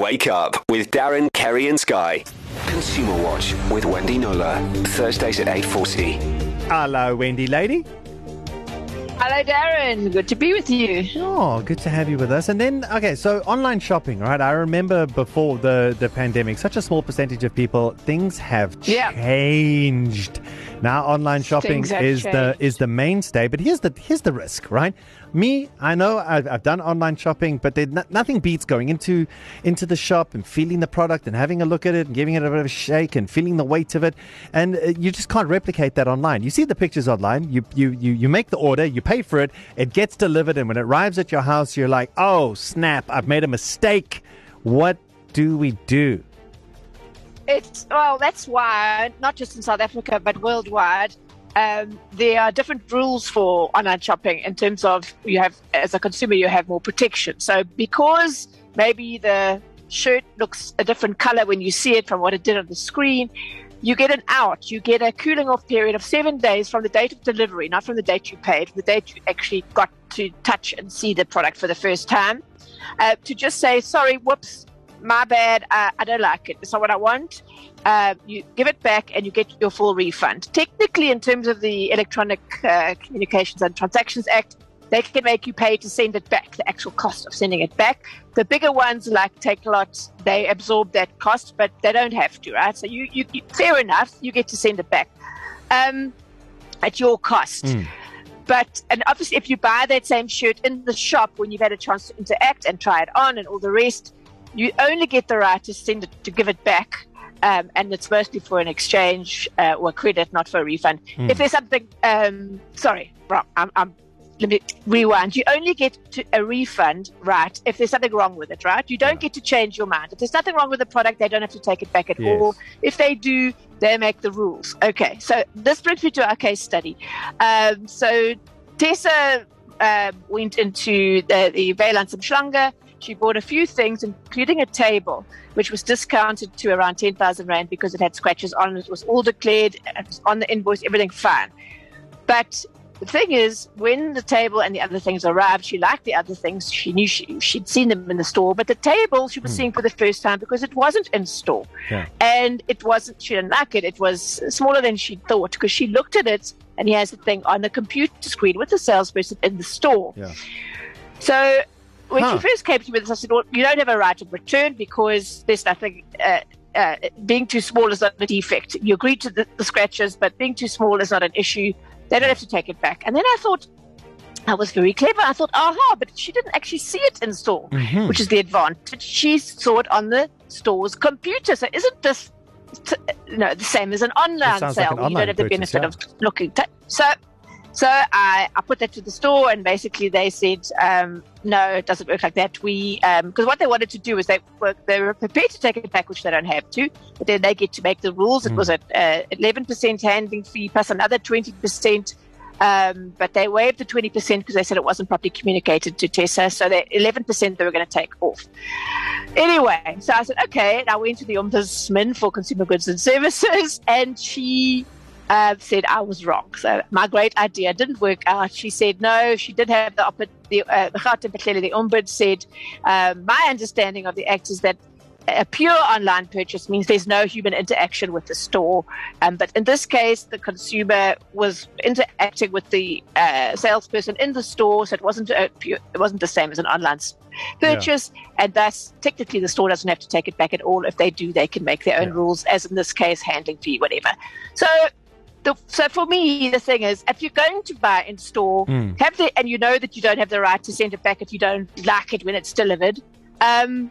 Wake Up with Darren, Kerry and Sky. Consumer Watch with Wendy Knowler. Thursdays at 8.40. Hello, Wendy lady. Hello, Darren. Good to be with you. Oh, good to have you with us. And then, okay, so online shopping, right? I remember before the, the pandemic, such a small percentage of people, things have Yeah. changed. Now, online shopping Things have is the is the mainstay. But here's the here's the risk, right? Me, I know I've, I've done online shopping, but nothing beats going into into the shop and feeling the product and having a look at it and giving it a bit of a shake and feeling the weight of it. And uh, you just can't replicate that online. You see the pictures online. You you you you make the order. You pay for it. It gets delivered, and when it arrives at your house, you're like, oh snap! I've made a mistake. What do we do? It's well, that's why not just in South Africa but worldwide, um, there are different rules for online shopping in terms of you have as a consumer you have more protection. So because maybe the shirt looks a different color when you see it from what it did on the screen. You get an out. You get a cooling off period of seven days from the date of delivery, not from the date you paid, the date you actually got to touch and see the product for the first time. Uh, to just say, sorry, whoops, my bad, uh, I don't like it. It's not what I want. Uh, you give it back and you get your full refund. Technically, in terms of the Electronic uh, Communications and Transactions Act, they can make you pay to send it back, the actual cost of sending it back. The bigger ones like Takealot, they absorb that cost, but they don't have to, right? So you, you, you fair enough, you get to send it back um, at your cost. Mm. But and obviously, if you buy that same shirt in the shop when you've had a chance to interact and try it on and all the rest, you only get the right to send it to give it back. Um, and it's mostly for an exchange uh, or credit, not for a refund. If there's something, um, sorry, wrong. I'm, I'm let me rewind. You only get to a refund, right? If there's something wrong with it, right? You don't get to change your mind. If there's nothing wrong with the product, they don't have to take it back at Yes. all. If they do, they make the rules. Okay, so this brings me to our case study. Um, so Tessa um, went into the, the Weylandts Umhlanga. She bought a few things, including a table, which was discounted to around 10,000 Rand because it had scratches on it. It was all declared, it was on the invoice, everything fine. But the thing is, when the table and the other things arrived, she liked the other things. She knew she, she'd seen them in the store, but the table she was seeing for the first time because it wasn't in store. Yeah. And it wasn't, she didn't like it. It was smaller than she thought because she looked at it and he has the thing on the computer screen with the salesperson in the store. Yeah. So when Huh. she first came to me with this, I said, well, you don't have a right of return because there's nothing. Uh, uh, being too small is not a defect. You agree to the, the scratches, but being too small is not an issue. They don't have to take it back. And then I thought, I was very clever. I thought, aha, but she didn't actually see it in store, Mhm. which is the advantage. She saw it on the store's computer. So isn't this, t- you know, the same as an online sounds like sale? an where you don't have the benefit yeah. of looking. T- so, so I, I put that to the store, and basically they said, um, no, it doesn't work like that. We because what they wanted to do is they were they were prepared to take it back, which they don't have to, but then they get to make the rules. It Mm. was at uh, eleven percent handling fee plus another twenty percent. Um, but they waived the 20% because they said it wasn't properly communicated to Tessa. So that 11% they were going to take off. Anyway, so I said, okay. And I went to the Ombudsman for Consumer Goods and Services, and she uh, said I was wrong. So my great idea didn't work out. She said no. She did have the. The uh, the Ombud said, um, my understanding of the act is that a pure online purchase means there's no human interaction with the store. Um, but in this case, the consumer was interacting with the uh, salesperson in the store, so it wasn't a pure, it wasn't the same as an online purchase, and thus technically the store doesn't have to take it back at all. If they do, they can make their own Yeah. rules, as in this case, handling fee, whatever. So. The, so for me, the thing is, if you're going to buy in store, Mm. have the and you know that you don't have the right to send it back if you don't like it when it's delivered. Um,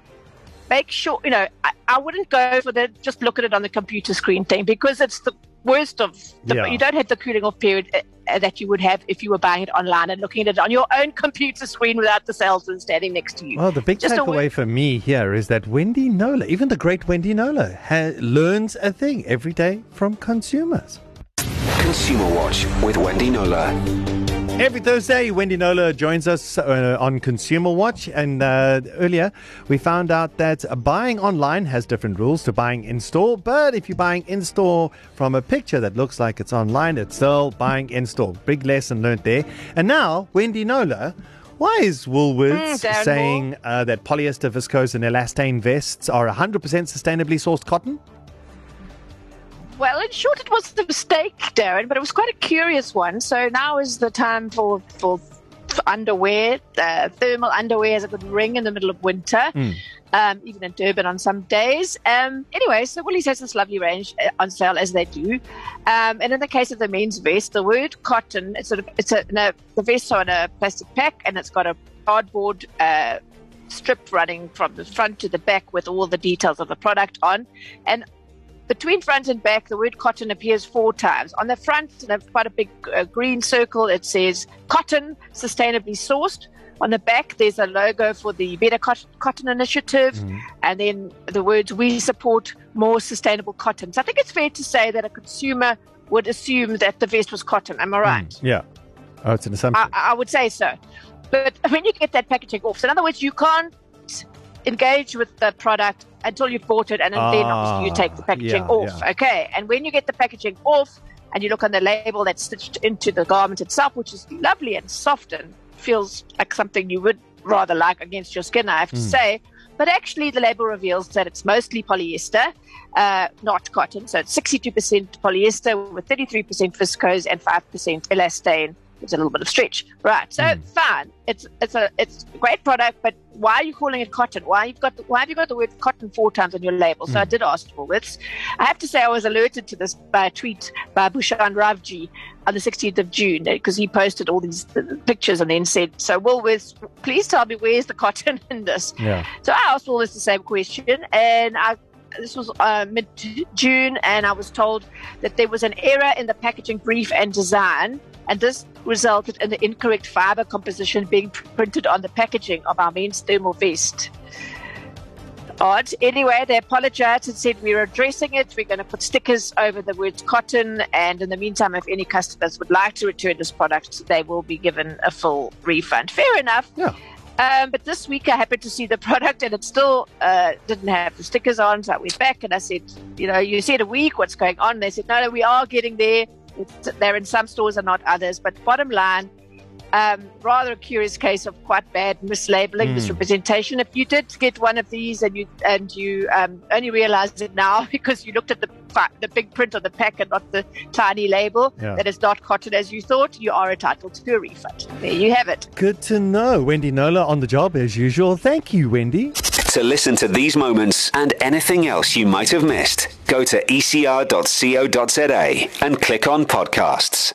make sure you know. I, I wouldn't go for the just look at it on the computer screen thing because it's the worst of. The, Yeah. You don't have the cooling off period uh, uh, that you would have if you were buying it online and looking at it on your own computer screen without the salesman standing next to you. Well, the big Just takeaway for me here is that Wendy Knowler, even the great Wendy Knowler, ha- learns a thing every day from consumers. Consumer Watch with Wendy Knowler. Every Thursday, Wendy Knowler joins us uh, on Consumer Watch. And uh, earlier, we found out that buying online has different rules to buying in store. But if you're buying in store from a picture that looks like it's online, it's still buying in store. Big lesson learned there. And now, Wendy Knowler Why is Woolworths Mm, saying uh, that polyester, viscose, and elastane vests are 100% sustainably sourced cotton? Well, in short, it was a mistake, Darren, but it was quite a curious one. So now is the time for for, underwear. Uh, thermal underwear has a good ring in the middle of winter, Mm. um, even in Durban on some days. Um, anyway, so Woolies has this lovely range uh, on sale as they do. Um, and in the case of the men's vest, the word cotton, it's sort of it's a the vests are in a plastic pack, and it's got a cardboard. Uh, strip running from the front to the back with all the details of the product on and between front and back, the word cotton appears four times. On the front, in quite a big uh, green circle, it says cotton sustainably sourced. On the back, there's a logo for the Better Cotton Initiative, and then the words "We support more sustainable cotton." So I think it's fair to say that a consumer would assume that the vest was cotton. Am I right? Mm, Yeah. Oh, it's an assumption. I, I would say so. But when you get that packaging off, so in other words, you can't engage with the product until you've bought it, and then obviously you take the Ah, packaging yeah, off. yeah. Okay, and when you get the packaging off, and you look on the label that's stitched into the garment itself, which is lovely and soft and feels like something you would rather like against your skin, I have to Mm. say. But actually, the label reveals that it's mostly polyester, uh, not cotton. So it's 62% polyester with 33% viscose and 5% elastane. It's a little bit of stretch, right? So Mm. fine. It's it's a it's a great product, but why are you calling it cotton? Why you've got the, why have you got the word cotton four times on your label? So I did ask Woolworths. I have to say I was alerted to this by a tweet by Bhushan Ravji on the 16th of June because he posted all these uh, pictures and then said, "So Woolworths, please tell me where's the cotton in this?" yeah. So I asked Woolworths the same question, and I, this was uh, mid June, and I was told that there was an error in the packaging brief and design, and this resulted in the incorrect fiber composition being printed on the packaging of our men's thermal vest. Odd. Anyway, they apologized and said we're addressing it. We're going to put stickers over the words cotton, and in the meantime, if any customers would like to return this product, they will be given a full refund. Fair enough. Yeah. Um, but this week I happened to see the product and it still uh, didn't have the stickers on. So I went back and I said, you know, you said a week, what's going on? They said, no, no, we are getting there. It's, they're in some stores and not others. But bottom line, um, rather a curious case of quite bad mislabeling, Mm. misrepresentation. If you did get one of these and you and you um, only realized it now because you looked at the the big print on the pack and not the tiny label Yeah. that it's not cotton as you thought, you are entitled to a refund. There you have it. Good to know. Wendy Knowler on the job as usual. Thank you, Wendy. To listen to these moments and anything else you might have missed, go to ecr.co.za and click on podcasts.